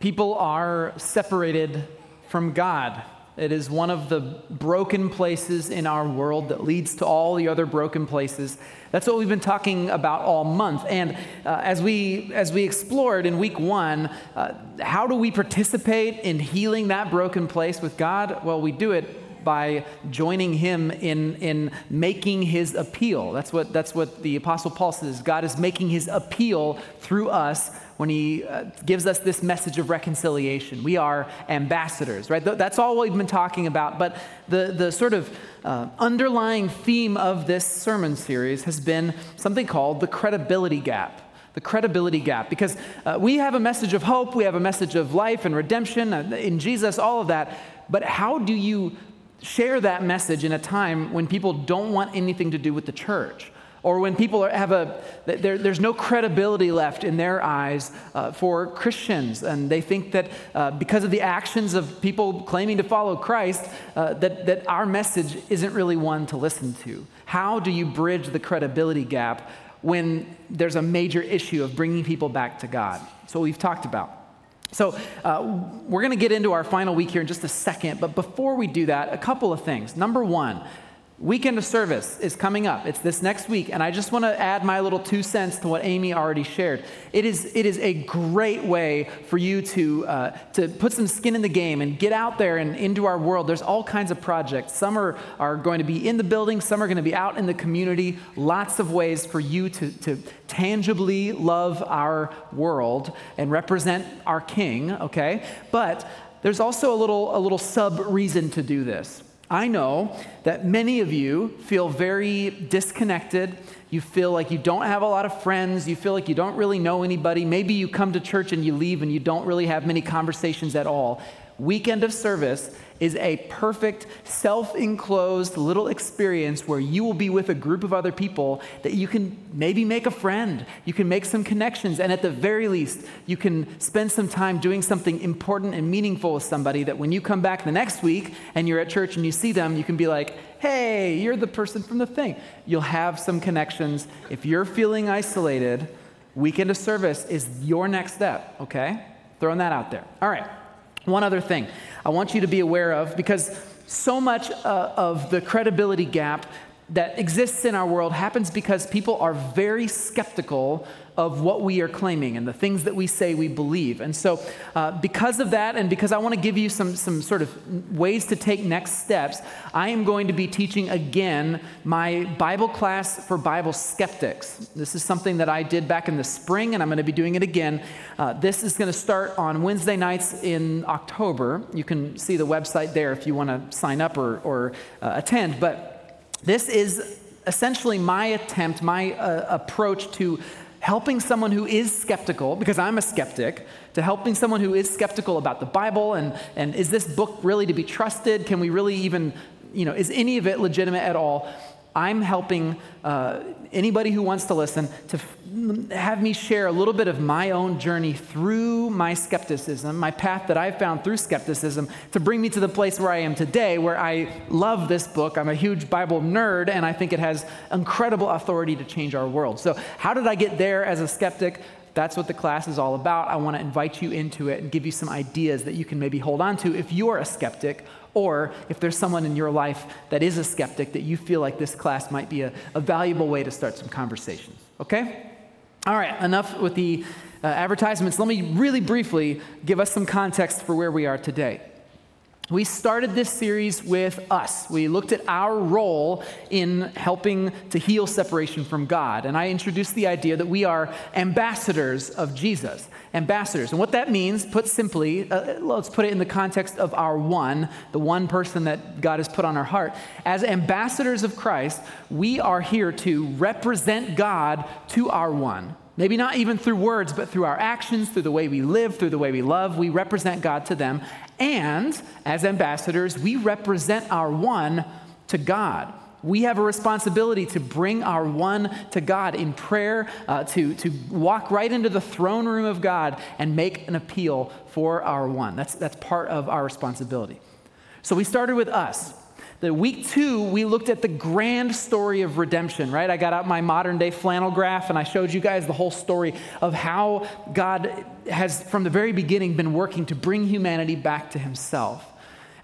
People are separated from God. It is one of the broken places in our world that leads to all the other broken places. That's what we've been talking about all month. And uh, as, we, as we explored in week one, uh, how do we participate in healing that broken place with God? Well, we do it by joining him in, in making his appeal. That's what, that's what the Apostle Paul says. God is making his appeal through us when he uh, gives us this message of reconciliation. We are ambassadors, right? That's all we've been talking about. But the, the sort of uh, underlying theme of this sermon series has been something called the credibility gap the credibility gap because uh, we have a message of hope we have a message of life and redemption uh, in jesus all of that but how do you share that message in a time when people don't want anything to do with the church or when people are, have a there, there's no credibility left in their eyes uh, for christians. And they think that uh, because of the actions of people claiming to follow christ uh, that, that our message isn't really one to listen to. How do you bridge the credibility gap when there's a major issue of bringing people back to god? So we've talked about. So, uh, we're going to get into our final week here in just a second, but before we do that, a couple of things. Number one, Weekend of service is coming up. It's this next week, and I just want to add my little two cents to what Amy already shared. It is, it is a great way for you to, uh, to put some skin in the game and get out there and into our world. There's all kinds of projects. Some are, are going to be in the building, some are going to be out in the community. Lots of ways for you to, to tangibly love our world and represent our King, okay? But there's also a little, a little sub reason to do this. I know that many of you feel very disconnected. You feel like you don't have a lot of friends. You feel like you don't really know anybody. Maybe you come to church and you leave and you don't really have many conversations at all weekend of service is a perfect, self enclosed little experience where you will be with a group of other people that you can maybe make a friend, you can make some connections, and at the very least, you can spend some time doing something important and meaningful with somebody that when you come back the next week and you're at church and you see them, you can be like, hey, you're the person from the thing. You'll have some connections. If you're feeling isolated, weekend of service is your next step, okay? Throwing that out there. All right. One other thing I want you to be aware of because so much uh, of the credibility gap that exists in our world happens because people are very skeptical of what we are claiming and the things that we say we believe. And so, uh, because of that, and because I want to give you some, some sort of ways to take next steps, I am going to be teaching again my Bible class for Bible skeptics. This is something that I did back in the spring, and I'm going to be doing it again. Uh, this is going to start on Wednesday nights in October. You can see the website there if you want to sign up or, or uh, attend. But this is essentially my attempt, my uh, approach to helping someone who is skeptical, because I'm a skeptic, to helping someone who is skeptical about the Bible and, and is this book really to be trusted? Can we really even, you know, is any of it legitimate at all? I'm helping uh, anybody who wants to listen to f- have me share a little bit of my own journey through my skepticism, my path that I've found through skepticism, to bring me to the place where I am today, where I love this book. I'm a huge Bible nerd, and I think it has incredible authority to change our world. So, how did I get there as a skeptic? That's what the class is all about. I want to invite you into it and give you some ideas that you can maybe hold on to if you're a skeptic or if there's someone in your life that is a skeptic that you feel like this class might be a, a valuable way to start some conversations. Okay? All right, enough with the uh, advertisements. Let me really briefly give us some context for where we are today. We started this series with us. We looked at our role in helping to heal separation from God. And I introduced the idea that we are ambassadors of Jesus. Ambassadors. And what that means, put simply, uh, let's put it in the context of our one, the one person that God has put on our heart. As ambassadors of Christ, we are here to represent God to our one. Maybe not even through words, but through our actions, through the way we live, through the way we love, we represent God to them. And as ambassadors, we represent our one to God. We have a responsibility to bring our one to God in prayer, uh, to, to walk right into the throne room of God and make an appeal for our one. That's, that's part of our responsibility. So we started with us. The week two, we looked at the grand story of redemption, right? I got out my modern day flannel graph and I showed you guys the whole story of how God has, from the very beginning, been working to bring humanity back to himself.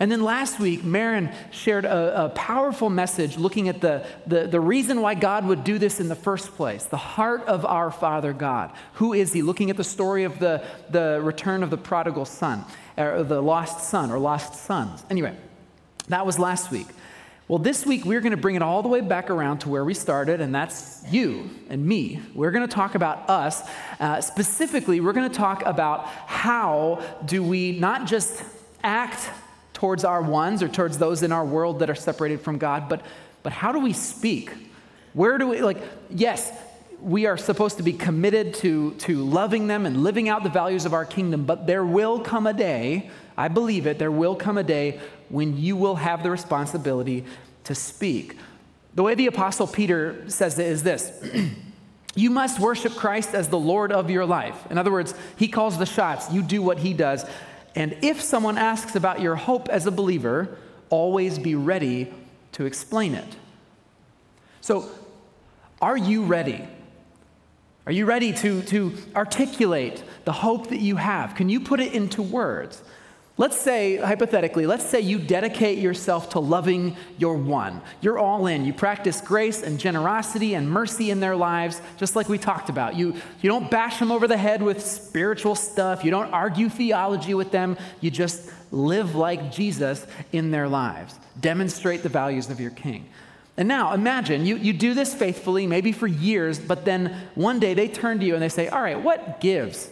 And then last week, Marin shared a, a, powerful message looking at the, the, the reason why God would do this in the first place, the heart of our Father God. Who is He? Looking at the story of the, the return of the prodigal son, or the lost son, or lost sons. Anyway, that was last week. Well, this week we're going to bring it all the way back around to where we started, and that's you and me. We're going to talk about us. Uh, specifically, we're going to talk about how do we not just act towards our ones or towards those in our world that are separated from God, but, but how do we speak? Where do we, like, yes, we are supposed to be committed to, to loving them and living out the values of our kingdom, but there will come a day, I believe it, there will come a day when you will have the responsibility to speak. The way the Apostle Peter says it is this. You must worship Christ as the Lord of your life. In other words, He calls the shots, you do what He does. And if someone asks about your hope as a believer, always be ready to explain it. So, are you ready? Are you ready to, to articulate the hope that you have? Can you put it into words? Let's say, hypothetically, let's say you dedicate yourself to loving your one. You're all in. You practice grace and generosity and mercy in their lives, just like we talked about. You, you don't bash them over the head with spiritual stuff, you don't argue theology with them. You just live like Jesus in their lives. Demonstrate the values of your king. And now imagine you, you do this faithfully, maybe for years, but then one day they turn to you and they say, All right, what gives?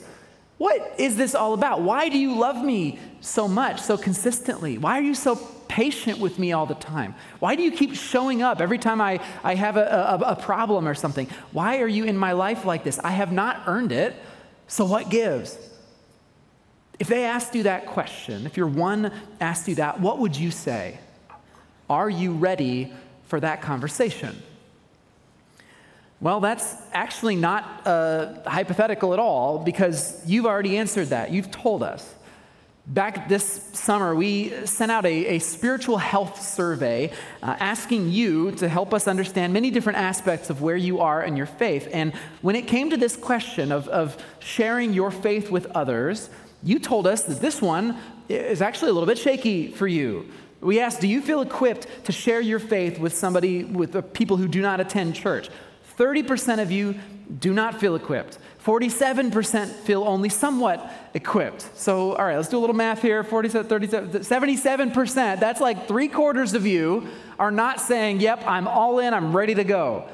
What is this all about? Why do you love me so much, so consistently? Why are you so patient with me all the time? Why do you keep showing up every time I, I have a, a, a problem or something? Why are you in my life like this? I have not earned it, so what gives? If they asked you that question, if your one asked you that, what would you say? Are you ready for that conversation? Well, that's actually not uh, hypothetical at all because you've already answered that. You've told us. Back this summer, we sent out a, a spiritual health survey uh, asking you to help us understand many different aspects of where you are in your faith. And when it came to this question of, of sharing your faith with others, you told us that this one is actually a little bit shaky for you. We asked, Do you feel equipped to share your faith with somebody, with people who do not attend church? 30% of you do not feel equipped. 47% feel only somewhat equipped. So, all right, let's do a little math here. 47, 37, 77%, that's like three quarters of you are not saying, yep, I'm all in, I'm ready to go.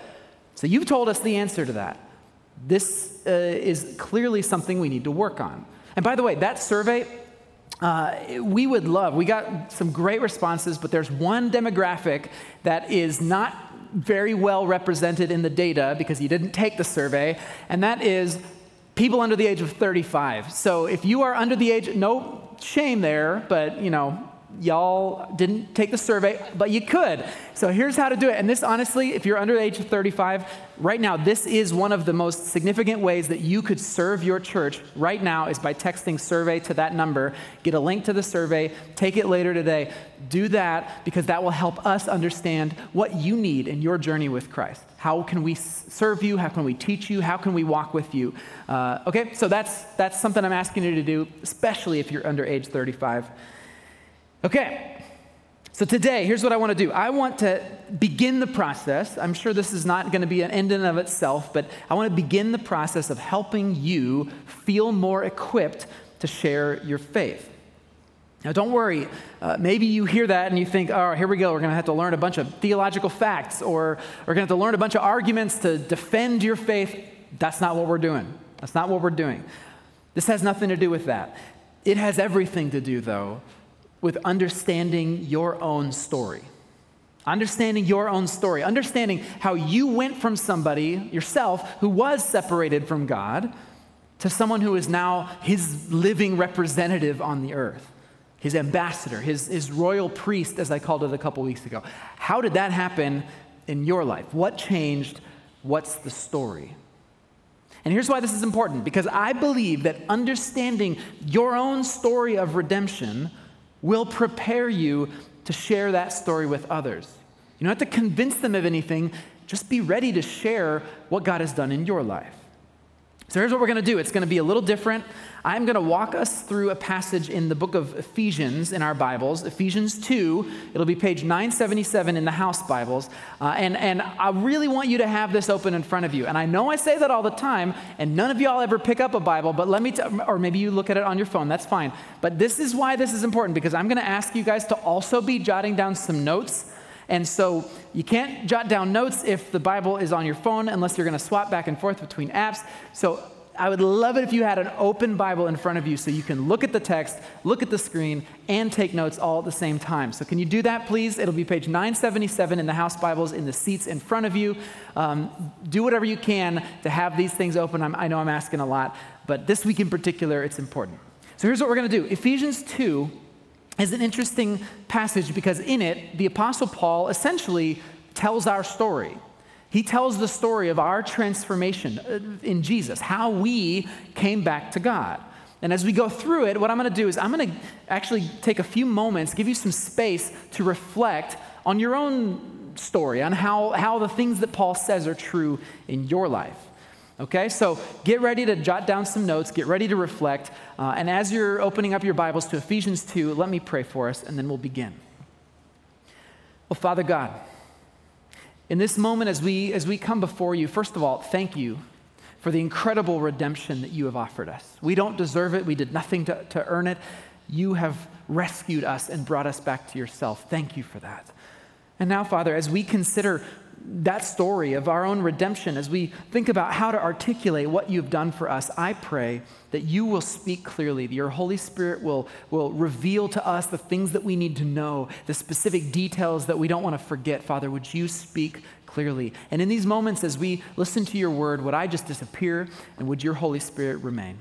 So, you've told us the answer to that. This uh, is clearly something we need to work on. And by the way, that survey, uh, we would love, we got some great responses, but there's one demographic that is not very well represented in the data because you didn't take the survey, and that is people under the age of 35. So if you are under the age, no shame there, but you know, y'all didn't take the survey, but you could. So here's how to do it. And this, honestly, if you're under the age of 35, right now, this is one of the most significant ways that you could serve your church right now is by texting survey to that number. Get a link to the survey, take it later today. Do that because that will help us understand what you need in your journey with Christ. How can we serve you? How can we teach you? How can we walk with you? Uh, okay, so that's, that's something I'm asking you to do, especially if you're under age 35. Okay, so today, here's what I want to do. I want to begin the process. I'm sure this is not going to be an end in of itself, but I want to begin the process of helping you feel more equipped to share your faith. Now, don't worry. Uh, maybe you hear that and you think, oh, here we go. We're going to have to learn a bunch of theological facts, or we're going to have to learn a bunch of arguments to defend your faith. That's not what we're doing. That's not what we're doing. This has nothing to do with that. It has everything to do, though, with understanding your own story. Understanding your own story, understanding how you went from somebody, yourself, who was separated from God, to someone who is now his living representative on the earth, his ambassador, his, his royal priest, as I called it a couple weeks ago. How did that happen in your life? What changed? What's the story? And here's why this is important because I believe that understanding your own story of redemption will prepare you to share that story with others. You don't have to convince them of anything, just be ready to share what God has done in your life. So here's what we're going to do it's going to be a little different. I'm going to walk us through a passage in the book of Ephesians in our Bibles, Ephesians 2. It'll be page 977 in the house Bibles. Uh, and, and I really want you to have this open in front of you. And I know I say that all the time, and none of y'all ever pick up a Bible, but let me, t- or maybe you look at it on your phone, that's fine. But this is why this is important, because I'm going to ask you guys to also be jotting down some notes and so you can't jot down notes if the Bible is on your phone unless you're going to swap back and forth between apps. So I would love it if you had an open Bible in front of you so you can look at the text, look at the screen, and take notes all at the same time. So, can you do that, please? It'll be page 977 in the house Bibles in the seats in front of you. Um, do whatever you can to have these things open. I'm, I know I'm asking a lot, but this week in particular, it's important. So, here's what we're going to do Ephesians 2 is an interesting passage because in it, the Apostle Paul essentially tells our story. He tells the story of our transformation uh, in Jesus, how we came back to God. And as we go through it, what I'm going to do is I'm going to actually take a few moments, give you some space to reflect on your own story, on how, how the things that Paul says are true in your life. Okay, so get ready to jot down some notes, get ready to reflect. Uh, and as you're opening up your Bibles to Ephesians 2, let me pray for us and then we'll begin. Well, Father God, in this moment as we, as we come before you, first of all, thank you for the incredible redemption that you have offered us. We don't deserve it, we did nothing to, to earn it. You have rescued us and brought us back to yourself. Thank you for that. And now, Father, as we consider that story of our own redemption, as we think about how to articulate what you've done for us, I pray that you will speak clearly, that your Holy Spirit will, will reveal to us the things that we need to know, the specific details that we don't want to forget. Father, would you speak clearly? And in these moments, as we listen to your word, would I just disappear and would your Holy Spirit remain?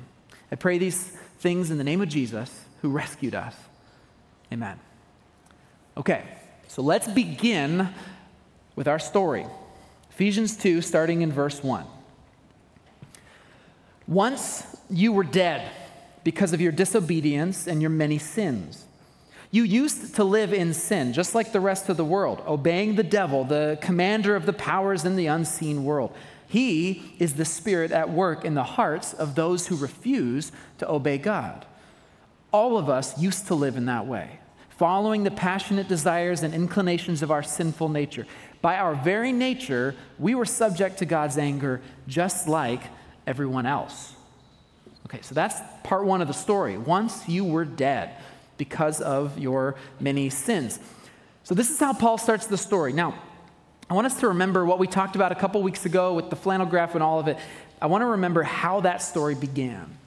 I pray these things in the name of Jesus who rescued us. Amen. Okay, so let's begin with our story. Ephesians 2, starting in verse 1. Once you were dead because of your disobedience and your many sins. You used to live in sin, just like the rest of the world, obeying the devil, the commander of the powers in the unseen world. He is the spirit at work in the hearts of those who refuse to obey God. All of us used to live in that way, following the passionate desires and inclinations of our sinful nature. By our very nature, we were subject to God's anger just like everyone else. Okay, so that's part one of the story. Once you were dead because of your many sins. So, this is how Paul starts the story. Now, I want us to remember what we talked about a couple weeks ago with the flannel graph and all of it. I want to remember how that story began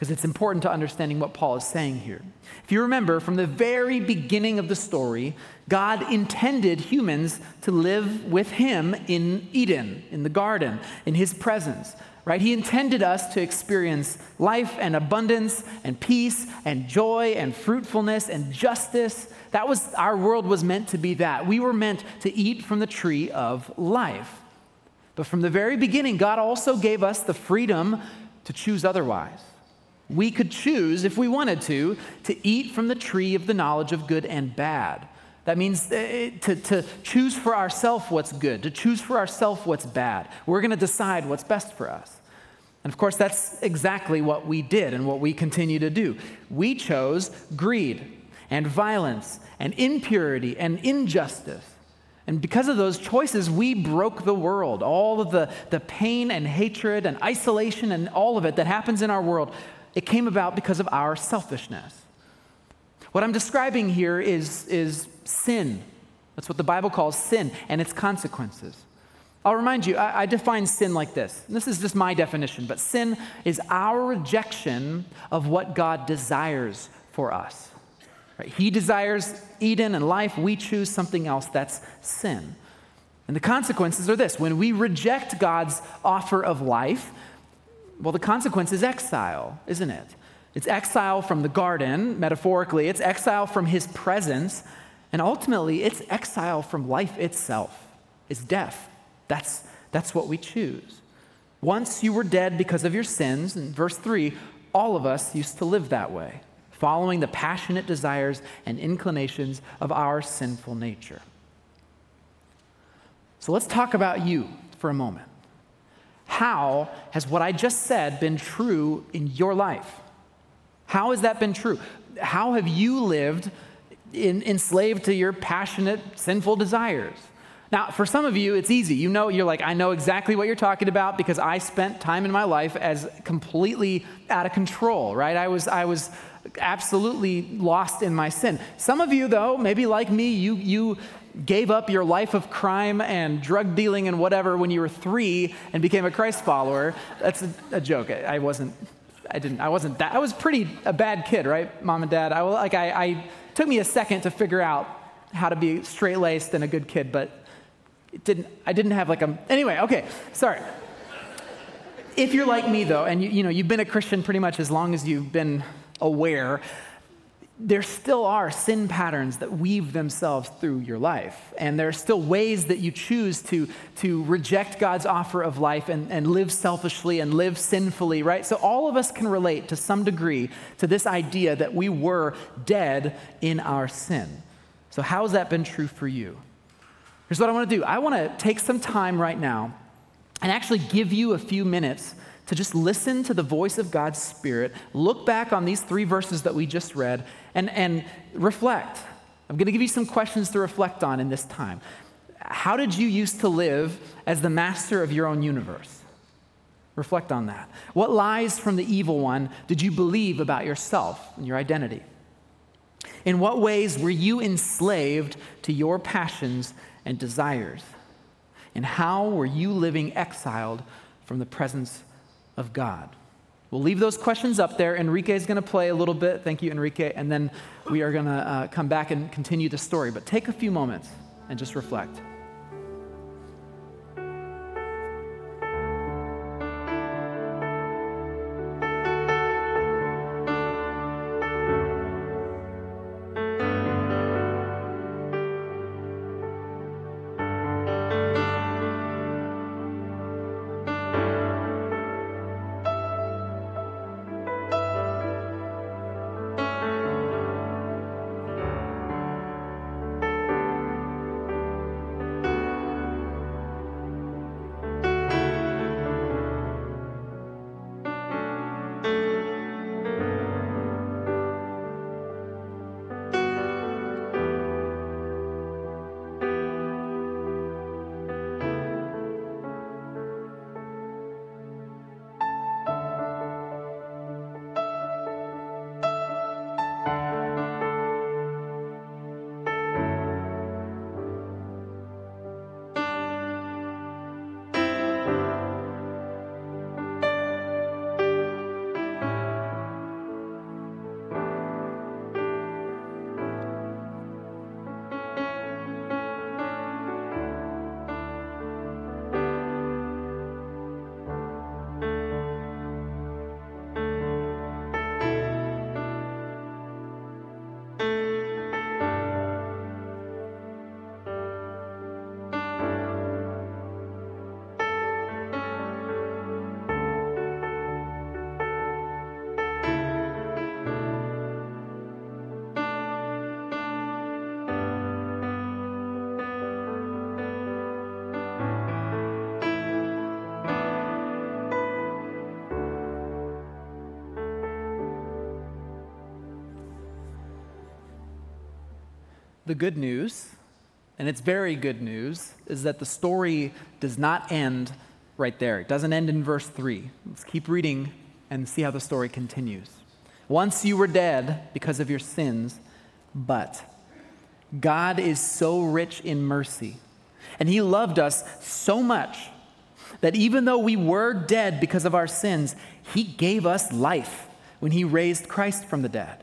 because it's important to understanding what Paul is saying here. If you remember, from the very beginning of the story, God intended humans to live with him in Eden, in the garden, in his presence. Right? He intended us to experience life and abundance and peace and joy and fruitfulness and justice. That was our world was meant to be that. We were meant to eat from the tree of life. But from the very beginning, God also gave us the freedom to choose otherwise we could choose, if we wanted to, to eat from the tree of the knowledge of good and bad. That means uh, to, to choose for ourselves what's good, to choose for ourselves what's bad. We're going to decide what's best for us. And of course, that's exactly what we did and what we continue to do. We chose greed and violence and impurity and injustice. And because of those choices, we broke the world. All of the, the pain and hatred and isolation and all of it that happens in our world it came about because of our selfishness. What I'm describing here is, is sin. That's what the Bible calls sin and its consequences. I'll remind you, I, I define sin like this. This is just my definition, but sin is our rejection of what God desires for us. Right? He desires Eden and life, we choose something else. That's sin. And the consequences are this when we reject God's offer of life, well, the consequence is exile, isn't it? It's exile from the garden, metaphorically, it's exile from his presence, and ultimately, it's exile from life itself. It's death. That's, that's what we choose. Once you were dead because of your sins, in verse 3, all of us used to live that way, following the passionate desires and inclinations of our sinful nature. So let's talk about you for a moment. How has what I just said been true in your life? How has that been true? How have you lived in, enslaved to your passionate, sinful desires? Now, for some of you, it's easy. You know, you're like, I know exactly what you're talking about because I spent time in my life as completely out of control, right? I was, I was absolutely lost in my sin. Some of you, though, maybe like me, you, you gave up your life of crime and drug dealing and whatever when you were three and became a Christ follower. That's a, a joke. I, I, wasn't. I didn't. I wasn't that. I was pretty a bad kid, right, mom and dad. I like. I, I took me a second to figure out how to be straight laced and a good kid, but it didn't. I didn't have like a. Anyway, okay. Sorry. If you're like me though, and you, you know you've been a Christian pretty much as long as you've been aware, there still are sin patterns that weave themselves through your life. And there are still ways that you choose to, to reject God's offer of life and, and live selfishly and live sinfully, right? So all of us can relate to some degree to this idea that we were dead in our sin. So, how has that been true for you? Here's what I want to do I want to take some time right now and actually give you a few minutes to just listen to the voice of God's Spirit, look back on these three verses that we just read, and, and reflect. I'm going to give you some questions to reflect on in this time. How did you used to live as the master of your own universe? Reflect on that. What lies from the evil one did you believe about yourself and your identity? In what ways were you enslaved to your passions and desires? And how were you living exiled from the presence of God? We'll leave those questions up there. Enrique is going to play a little bit. Thank you, Enrique. And then we are going to uh, come back and continue the story. But take a few moments and just reflect. The good news, and it's very good news, is that the story does not end right there. It doesn't end in verse 3. Let's keep reading and see how the story continues. Once you were dead because of your sins, but God is so rich in mercy, and He loved us so much that even though we were dead because of our sins, He gave us life when He raised Christ from the dead.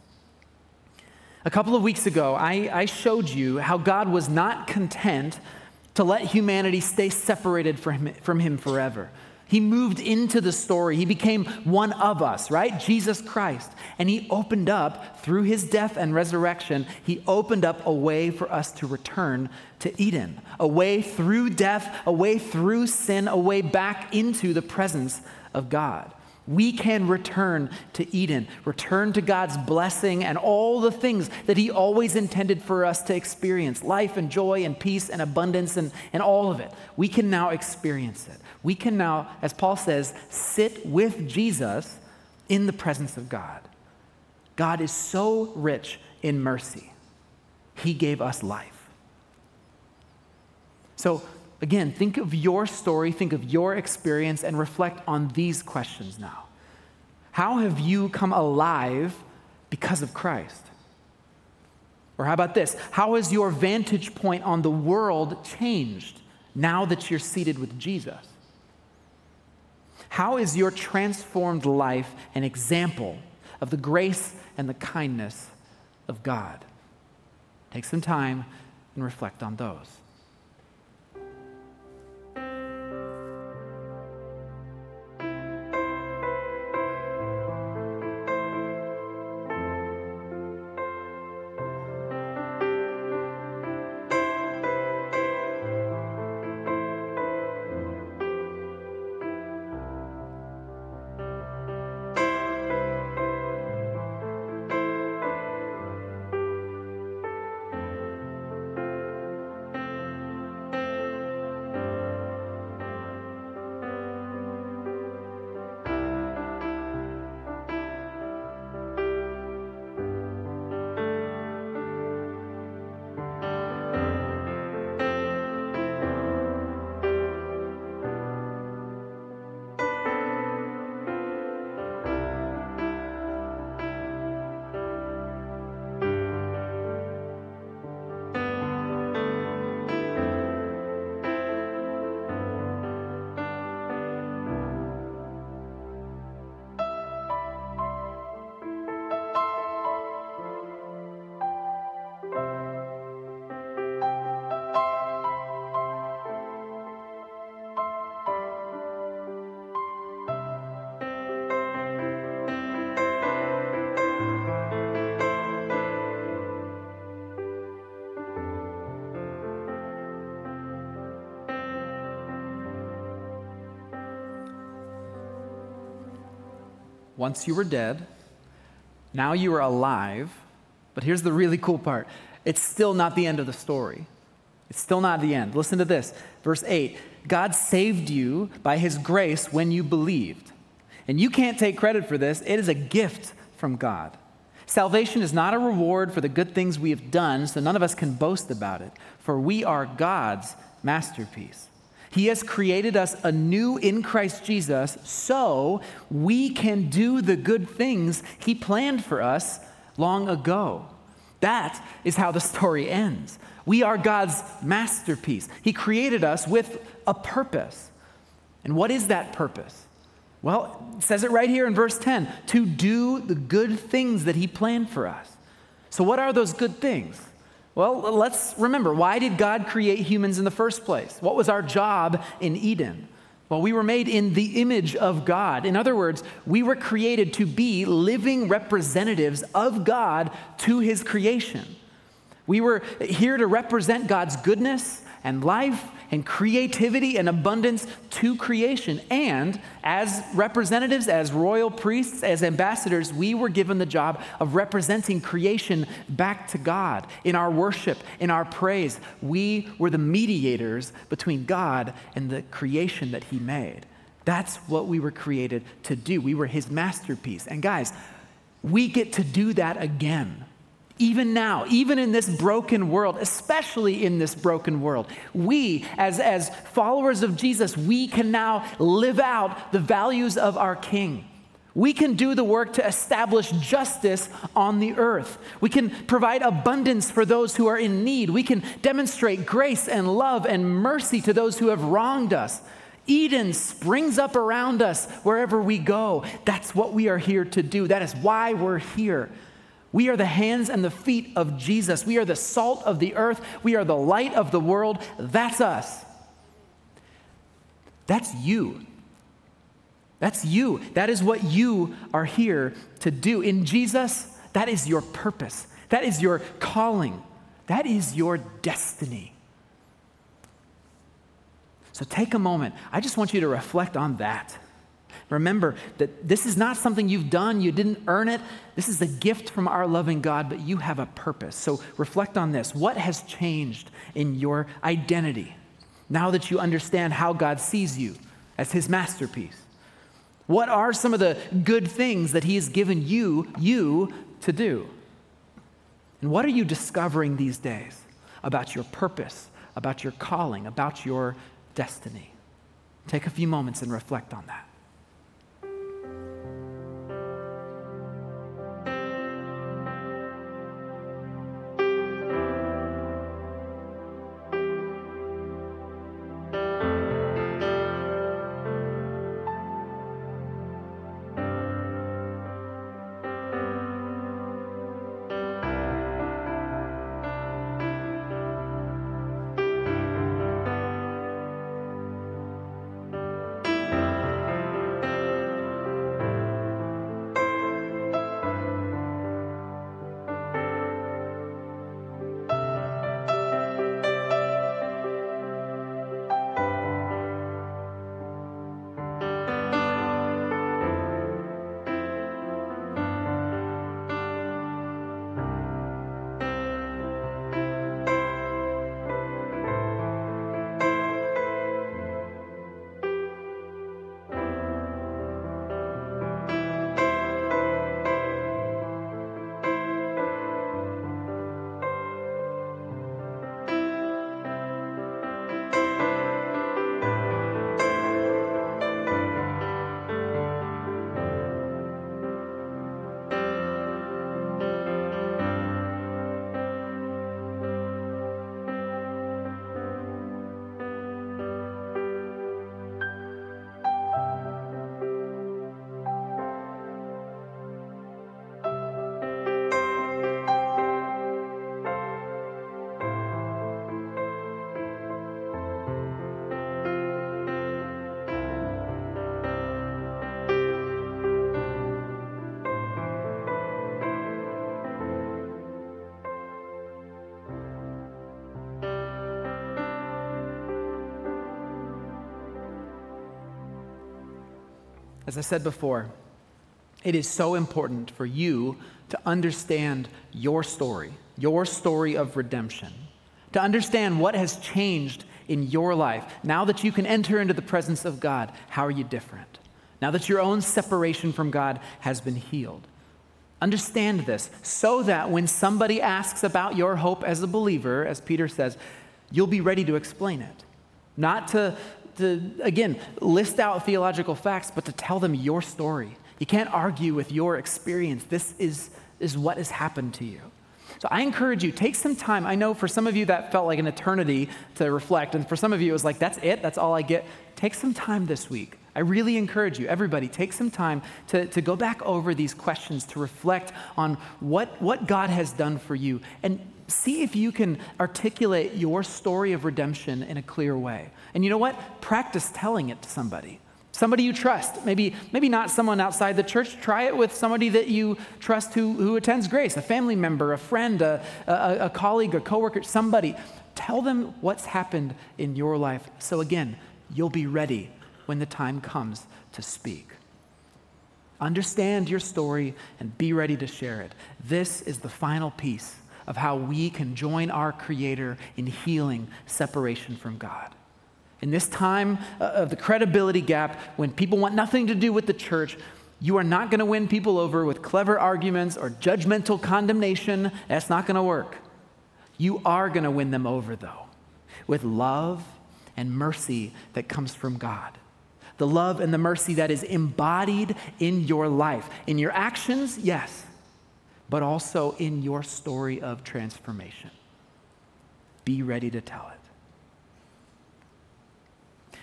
A couple of weeks ago, I, I, showed you how God was not content to let humanity stay separated from him, from him forever. He moved into the story. He became one of us, right? Jesus Christ. And he opened up, through his death and resurrection, he opened up a way for us to return to Eden, a way through death, a way through sin, a way back into the presence of God. We can return to Eden, return to God's blessing and all the things that He always intended for us to experience life and joy and peace and abundance and, and all of it. We can now experience it. We can now, as Paul says, sit with Jesus in the presence of God. God is so rich in mercy, He gave us life. So, Again, think of your story, think of your experience, and reflect on these questions now. How have you come alive because of Christ? Or how about this? How has your vantage point on the world changed now that you're seated with Jesus? How is your transformed life an example of the grace and the kindness of God? Take some time and reflect on those. Once you were dead, now you are alive. But here's the really cool part it's still not the end of the story. It's still not the end. Listen to this. Verse 8 God saved you by his grace when you believed. And you can't take credit for this, it is a gift from God. Salvation is not a reward for the good things we have done, so none of us can boast about it, for we are God's masterpiece. He has created us anew in Christ Jesus so we can do the good things He planned for us long ago. That is how the story ends. We are God's masterpiece. He created us with a purpose. And what is that purpose? Well, it says it right here in verse 10 to do the good things that He planned for us. So, what are those good things? Well, let's remember why did God create humans in the first place? What was our job in Eden? Well, we were made in the image of God. In other words, we were created to be living representatives of God to his creation. We were here to represent God's goodness and life and creativity and abundance to creation. And as representatives, as royal priests, as ambassadors, we were given the job of representing creation back to God in our worship, in our praise. We were the mediators between God and the creation that He made. That's what we were created to do. We were His masterpiece. And guys, we get to do that again even now, even in this broken world, especially in this broken world, we, as, as followers of Jesus, we can now live out the values of our King. We can do the work to establish justice on the earth. We can provide abundance for those who are in need. We can demonstrate grace and love and mercy to those who have wronged us. Eden springs up around us wherever we go. That's what we are here to do. That is why we're here. We are the hands and the feet of Jesus. We are the salt of the earth. We are the light of the world. That's us. That's you. That's you. That is what you are here to do. In Jesus, that is your purpose. That is your calling. That is your destiny. So take a moment. I just want you to reflect on that. Remember that this is not something you've done, you didn't earn it. This is a gift from our loving God, but you have a purpose. So reflect on this. What has changed in your identity now that you understand how God sees you as his masterpiece? What are some of the good things that he has given you, you to do? And what are you discovering these days about your purpose, about your calling, about your destiny? Take a few moments and reflect on that. As I said before, it is so important for you to understand your story, your story of redemption, to understand what has changed in your life. Now that you can enter into the presence of God, how are you different? Now that your own separation from God has been healed. Understand this so that when somebody asks about your hope as a believer, as Peter says, you'll be ready to explain it. Not to to, again, list out theological facts, but to tell them your story. You can't argue with your experience. This is, is what has happened to you. So I encourage you, take some time. I know for some of you that felt like an eternity to reflect, and for some of you it was like, that's it, that's all I get. Take some time this week. I really encourage you, everybody, take some time to, to go back over these questions, to reflect on what, what God has done for you. And see if you can articulate your story of redemption in a clear way. And you know what? Practice telling it to somebody. Somebody you trust. Maybe, maybe not someone outside the church. Try it with somebody that you trust who, who attends grace, a family member, a friend, a, a, a colleague, a coworker, somebody. Tell them what's happened in your life. So again, you'll be ready when the time comes to speak. Understand your story and be ready to share it. This is the final piece of how we can join our Creator in healing separation from God. In this time uh, of the credibility gap, when people want nothing to do with the church, you are not going to win people over with clever arguments or judgmental condemnation. That's not going to work. You are going to win them over, though, with love and mercy that comes from God. The love and the mercy that is embodied in your life. In your actions, yes but also in your story of transformation. Be ready to tell it.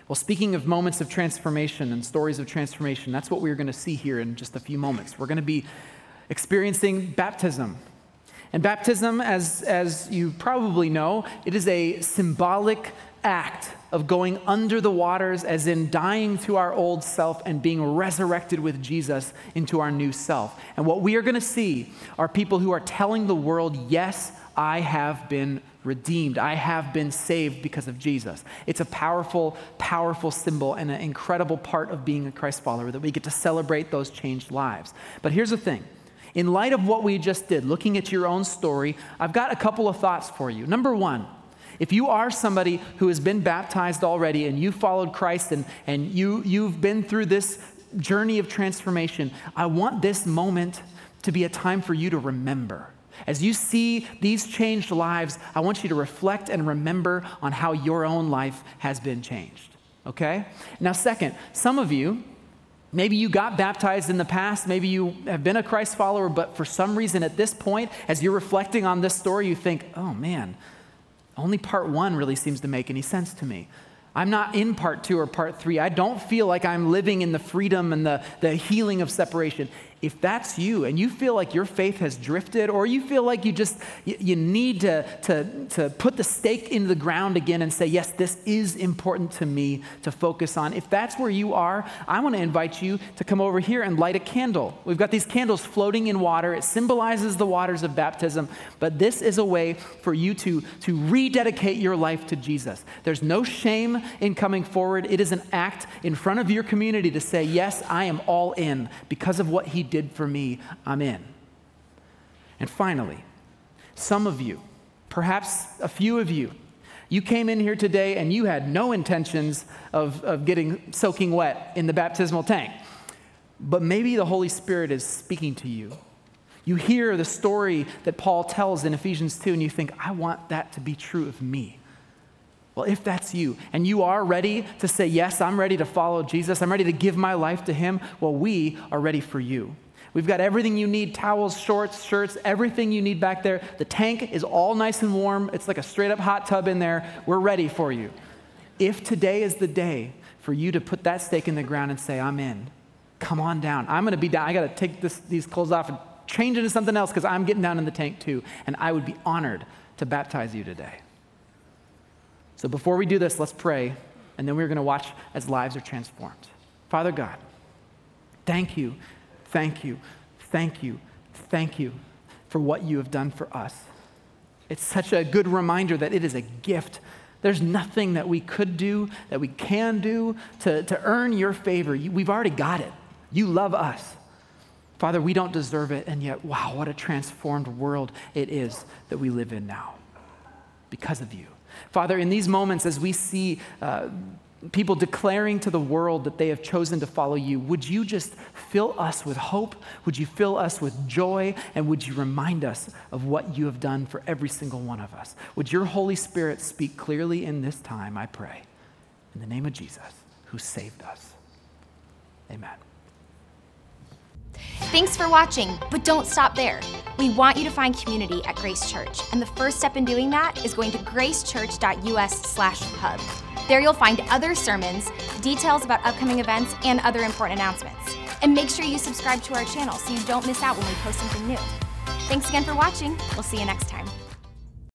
Well, speaking of moments of transformation and stories of transformation, that's what we're going to see here in just a few moments. We're going to be experiencing baptism. And baptism, as, as you probably know, it is a symbolic act of going under the waters, as in dying to our old self and being resurrected with Jesus into our new self. And what we are going to see are people who are telling the world, yes, I have been redeemed. I have been saved because of Jesus. It's a powerful, powerful symbol and an incredible part of being a Christ follower that we get to celebrate those changed lives. But here's the thing in light of what we just did, looking at your own story, I've got a couple of thoughts for you. Number one, if you are somebody who has been baptized already and you followed Christ and, and you, you've been through this journey of transformation, I want this moment to be a time for you to remember. As you see these changed lives, I want you to reflect and remember on how your own life has been changed. Okay? Now, second, some of you, maybe you got baptized in the past, maybe you have been a Christ follower, but for some reason at this point, as you're reflecting on this story, you think, oh man, only part one really seems to make any sense to me. I'm not in part two or part three. I don't feel like I'm living in the freedom and the, the healing of separation if that's you and you feel like your faith has drifted or you feel like you just you, need to, to, to put the stake into the ground again and say yes this is important to me to focus on. If that's where you are i want to invite you to come over here and light a candle. We've got these candles floating in water. It symbolizes the waters of baptism but this is a way for you to, to rededicate your life to jesus. There's no shame in coming forward. It is an act in front of your community to say yes i am all in because of what he did for me, I'm in. And finally, some of you, perhaps a few of you, you came in here today and you had no intentions of, of getting soaking wet in the baptismal tank. But maybe the Holy Spirit is speaking to you. You hear the story that Paul tells in Ephesians 2, and you think, I want that to be true of me. Well, if that's you, and you are ready to say, Yes, I'm ready to follow Jesus, I'm ready to give my life to Him, well, we are ready for you. We've got everything you need towels, shorts, shirts, everything you need back there. The tank is all nice and warm. It's like a straight up hot tub in there. We're ready for you. If today is the day for you to put that stake in the ground and say, I'm in, come on down. I'm going to be down. I got to take this, these clothes off and change into something else because I'm getting down in the tank too. And I would be honored to baptize you today. So before we do this, let's pray, and then we're going to watch as lives are transformed. Father God, thank you Thank you, thank you, thank you for what you have done for us. It's such a good reminder that it is a gift. There's nothing that we could do, that we can do to, to earn your favor. You, we've already got it. You love us. Father, we don't deserve it, and yet, wow, what a transformed world it is that we live in now because of you. Father, in these moments, as we see uh, people declaring to the world that they have chosen to follow you, would you just fill us with hope? Would you fill us with joy? And would you remind us of what you have done for every single one of us? Would your Holy Spirit speak clearly in this time, I pray, in the name of Jesus, who saved us? Amen. Thanks for watching, but don't stop there. We want you to find community at Grace Church, and the first step in doing that is going to gracechurch.us/hub. There you'll find other sermons, details about upcoming events, and other important announcements. And make sure you subscribe to our channel so you don't miss out when we post something new. Thanks again for watching. We'll see you next time.